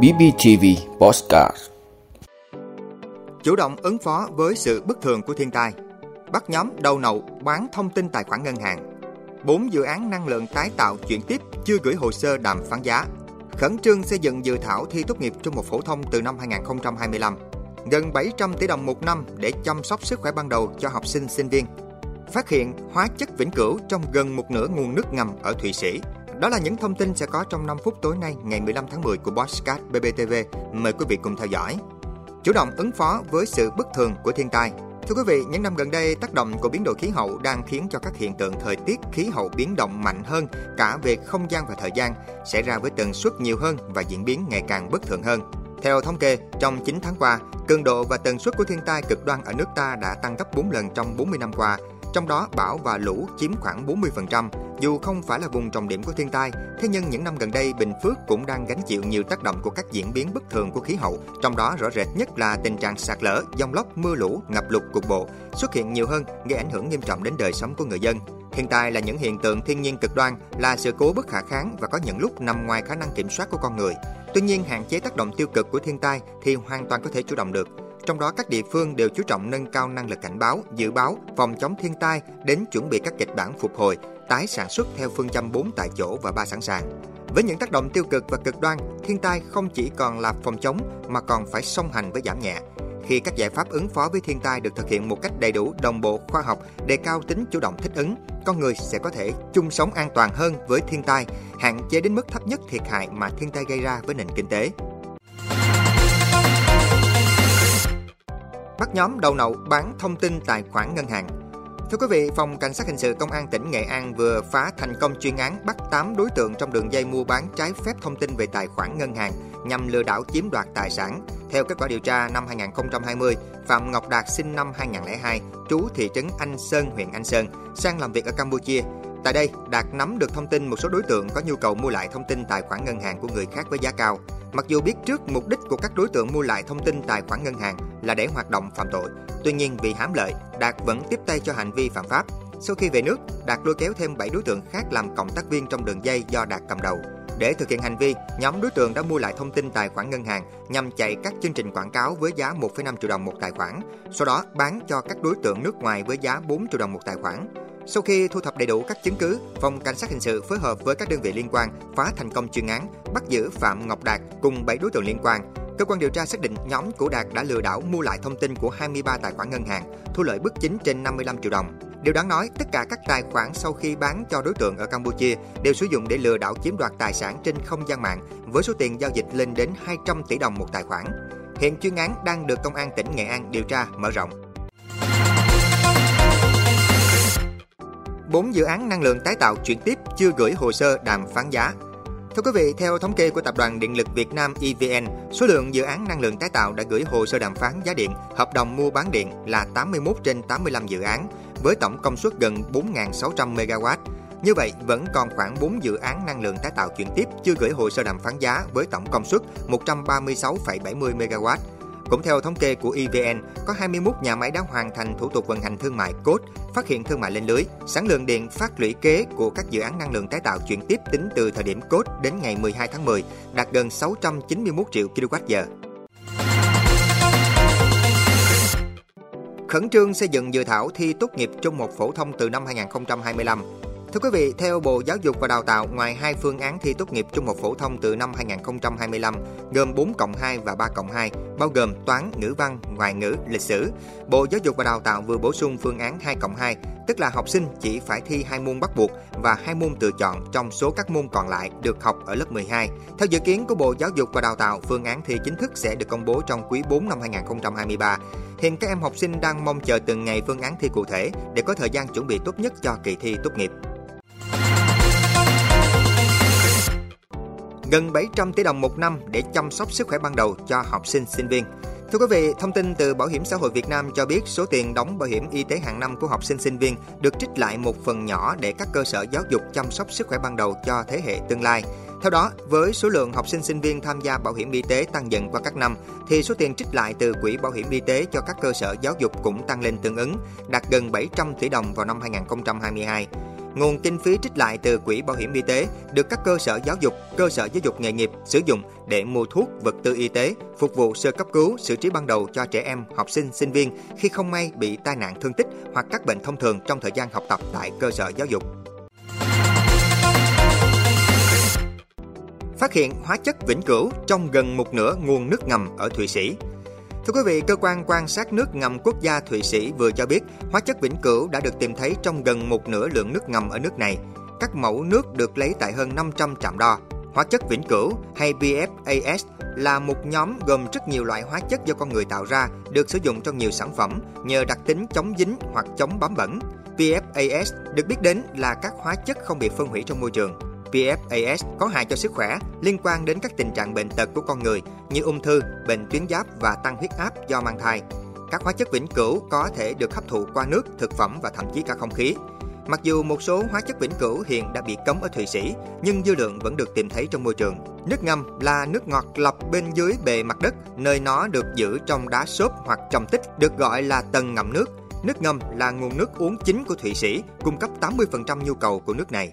BBTV Postcard. Chủ động ứng phó với sự bất thường của thiên tai. Bắt nhóm đầu nậu bán thông tin tài khoản ngân hàng. Bốn dự án năng lượng tái tạo chuyển tiếp chưa gửi hồ sơ đàm phán giá. Khẩn trương xây dựng dự thảo thi tốt nghiệp trung học phổ thông từ năm 2025 Gần 700 tỷ đồng một năm để chăm sóc sức khỏe ban đầu cho học sinh sinh viên. Phát hiện hóa chất vĩnh cửu trong gần một nửa nguồn nước ngầm ở Thụy Sĩ đó là những thông tin sẽ có trong 5 phút tối nay ngày 15 tháng 10 của Bosscat BBTV. Mời quý vị cùng theo dõi. Chủ động ứng phó với sự bất thường của thiên tai. Thưa quý vị, những năm gần đây, tác động của biến đổi khí hậu đang khiến cho các hiện tượng thời tiết khí hậu biến động mạnh hơn cả về không gian và thời gian, xảy ra với tần suất nhiều hơn và diễn biến ngày càng bất thường hơn. Theo thống kê, trong 9 tháng qua, cường độ và tần suất của thiên tai cực đoan ở nước ta đã tăng gấp 4 lần trong 40 năm qua, trong đó bão và lũ chiếm khoảng 40%, dù không phải là vùng trọng điểm của thiên tai, thế nhưng những năm gần đây Bình Phước cũng đang gánh chịu nhiều tác động của các diễn biến bất thường của khí hậu, trong đó rõ rệt nhất là tình trạng sạt lở, dòng lốc, mưa lũ, ngập lụt cục bộ xuất hiện nhiều hơn, gây ảnh hưởng nghiêm trọng đến đời sống của người dân. Thiên tai là những hiện tượng thiên nhiên cực đoan, là sự cố bất khả kháng và có những lúc nằm ngoài khả năng kiểm soát của con người. Tuy nhiên, hạn chế tác động tiêu cực của thiên tai thì hoàn toàn có thể chủ động được. Trong đó các địa phương đều chú trọng nâng cao năng lực cảnh báo, dự báo, phòng chống thiên tai đến chuẩn bị các kịch bản phục hồi, tái sản xuất theo phương châm 4 tại chỗ và 3 sẵn sàng. Với những tác động tiêu cực và cực đoan, thiên tai không chỉ còn là phòng chống mà còn phải song hành với giảm nhẹ. Khi các giải pháp ứng phó với thiên tai được thực hiện một cách đầy đủ, đồng bộ, khoa học, đề cao tính chủ động thích ứng, con người sẽ có thể chung sống an toàn hơn với thiên tai, hạn chế đến mức thấp nhất thiệt hại mà thiên tai gây ra với nền kinh tế. Bắt nhóm đầu nậu bán thông tin tài khoản ngân hàng Thưa quý vị, Phòng Cảnh sát Hình sự Công an tỉnh Nghệ An vừa phá thành công chuyên án bắt 8 đối tượng trong đường dây mua bán trái phép thông tin về tài khoản ngân hàng nhằm lừa đảo chiếm đoạt tài sản. Theo kết quả điều tra năm 2020, Phạm Ngọc Đạt sinh năm 2002, trú thị trấn Anh Sơn, huyện Anh Sơn, sang làm việc ở Campuchia. Tại đây, Đạt nắm được thông tin một số đối tượng có nhu cầu mua lại thông tin tài khoản ngân hàng của người khác với giá cao. Mặc dù biết trước mục đích của các đối tượng mua lại thông tin tài khoản ngân hàng là để hoạt động phạm tội, tuy nhiên vì hám lợi, Đạt vẫn tiếp tay cho hành vi phạm pháp. Sau khi về nước, Đạt lôi kéo thêm 7 đối tượng khác làm cộng tác viên trong đường dây do Đạt cầm đầu. Để thực hiện hành vi, nhóm đối tượng đã mua lại thông tin tài khoản ngân hàng nhằm chạy các chương trình quảng cáo với giá 1,5 triệu đồng một tài khoản, sau đó bán cho các đối tượng nước ngoài với giá 4 triệu đồng một tài khoản. Sau khi thu thập đầy đủ các chứng cứ, Phòng Cảnh sát Hình sự phối hợp với các đơn vị liên quan phá thành công chuyên án, bắt giữ Phạm Ngọc Đạt cùng 7 đối tượng liên quan. Cơ quan điều tra xác định nhóm của Đạt đã lừa đảo mua lại thông tin của 23 tài khoản ngân hàng, thu lợi bất chính trên 55 triệu đồng. Điều đáng nói, tất cả các tài khoản sau khi bán cho đối tượng ở Campuchia đều sử dụng để lừa đảo chiếm đoạt tài sản trên không gian mạng với số tiền giao dịch lên đến 200 tỷ đồng một tài khoản. Hiện chuyên án đang được Công an tỉnh Nghệ An điều tra mở rộng. 4 dự án năng lượng tái tạo chuyển tiếp chưa gửi hồ sơ đàm phán giá. Thưa quý vị, theo thống kê của Tập đoàn Điện lực Việt Nam EVN, số lượng dự án năng lượng tái tạo đã gửi hồ sơ đàm phán giá điện, hợp đồng mua bán điện là 81 trên 85 dự án, với tổng công suất gần 4.600 MW. Như vậy, vẫn còn khoảng 4 dự án năng lượng tái tạo chuyển tiếp chưa gửi hồ sơ đàm phán giá với tổng công suất 136,70 MW. Cũng theo thống kê của EVN, có 21 nhà máy đã hoàn thành thủ tục vận hành thương mại cốt, phát hiện thương mại lên lưới. Sản lượng điện phát lũy kế của các dự án năng lượng tái tạo chuyển tiếp tính từ thời điểm cốt đến ngày 12 tháng 10 đạt gần 691 triệu kWh. Khẩn trương xây dựng dự thảo thi tốt nghiệp trung học phổ thông từ năm 2025 Thưa quý vị, theo Bộ Giáo dục và Đào tạo, ngoài hai phương án thi tốt nghiệp trung học phổ thông từ năm 2025 gồm 4 cộng 2 và 3 cộng 2, bao gồm toán, ngữ văn, ngoại ngữ, lịch sử, Bộ Giáo dục và Đào tạo vừa bổ sung phương án 2 cộng 2, tức là học sinh chỉ phải thi hai môn bắt buộc và hai môn tự chọn trong số các môn còn lại được học ở lớp 12. Theo dự kiến của Bộ Giáo dục và Đào tạo, phương án thi chính thức sẽ được công bố trong quý 4 năm 2023. Hiện các em học sinh đang mong chờ từng ngày phương án thi cụ thể để có thời gian chuẩn bị tốt nhất cho kỳ thi tốt nghiệp. Gần 700 tỷ đồng một năm để chăm sóc sức khỏe ban đầu cho học sinh sinh viên. Thưa quý vị, thông tin từ Bảo hiểm xã hội Việt Nam cho biết số tiền đóng bảo hiểm y tế hàng năm của học sinh sinh viên được trích lại một phần nhỏ để các cơ sở giáo dục chăm sóc sức khỏe ban đầu cho thế hệ tương lai. Theo đó, với số lượng học sinh sinh viên tham gia bảo hiểm y tế tăng dần qua các năm, thì số tiền trích lại từ quỹ bảo hiểm y tế cho các cơ sở giáo dục cũng tăng lên tương ứng, đạt gần 700 tỷ đồng vào năm 2022. Nguồn kinh phí trích lại từ quỹ bảo hiểm y tế được các cơ sở giáo dục, cơ sở giáo dục nghề nghiệp sử dụng để mua thuốc, vật tư y tế, phục vụ sơ cấp cứu, xử trí ban đầu cho trẻ em, học sinh, sinh viên khi không may bị tai nạn thương tích hoặc các bệnh thông thường trong thời gian học tập tại cơ sở giáo dục. Phát hiện hóa chất vĩnh cửu trong gần một nửa nguồn nước ngầm ở Thụy Sĩ. Thưa quý vị, cơ quan quan sát nước ngầm quốc gia Thụy Sĩ vừa cho biết hóa chất vĩnh cửu đã được tìm thấy trong gần một nửa lượng nước ngầm ở nước này. Các mẫu nước được lấy tại hơn 500 trạm đo. Hóa chất vĩnh cửu hay PFAS là một nhóm gồm rất nhiều loại hóa chất do con người tạo ra, được sử dụng trong nhiều sản phẩm nhờ đặc tính chống dính hoặc chống bám bẩn. PFAS được biết đến là các hóa chất không bị phân hủy trong môi trường. PFAS có hại cho sức khỏe liên quan đến các tình trạng bệnh tật của con người như ung thư, bệnh tuyến giáp và tăng huyết áp do mang thai. Các hóa chất vĩnh cửu có thể được hấp thụ qua nước, thực phẩm và thậm chí cả không khí. Mặc dù một số hóa chất vĩnh cửu hiện đã bị cấm ở Thụy Sĩ, nhưng dư lượng vẫn được tìm thấy trong môi trường. Nước ngầm là nước ngọt lọc bên dưới bề mặt đất, nơi nó được giữ trong đá xốp hoặc trầm tích, được gọi là tầng ngầm nước. Nước ngầm là nguồn nước uống chính của Thụy Sĩ, cung cấp 80% nhu cầu của nước này.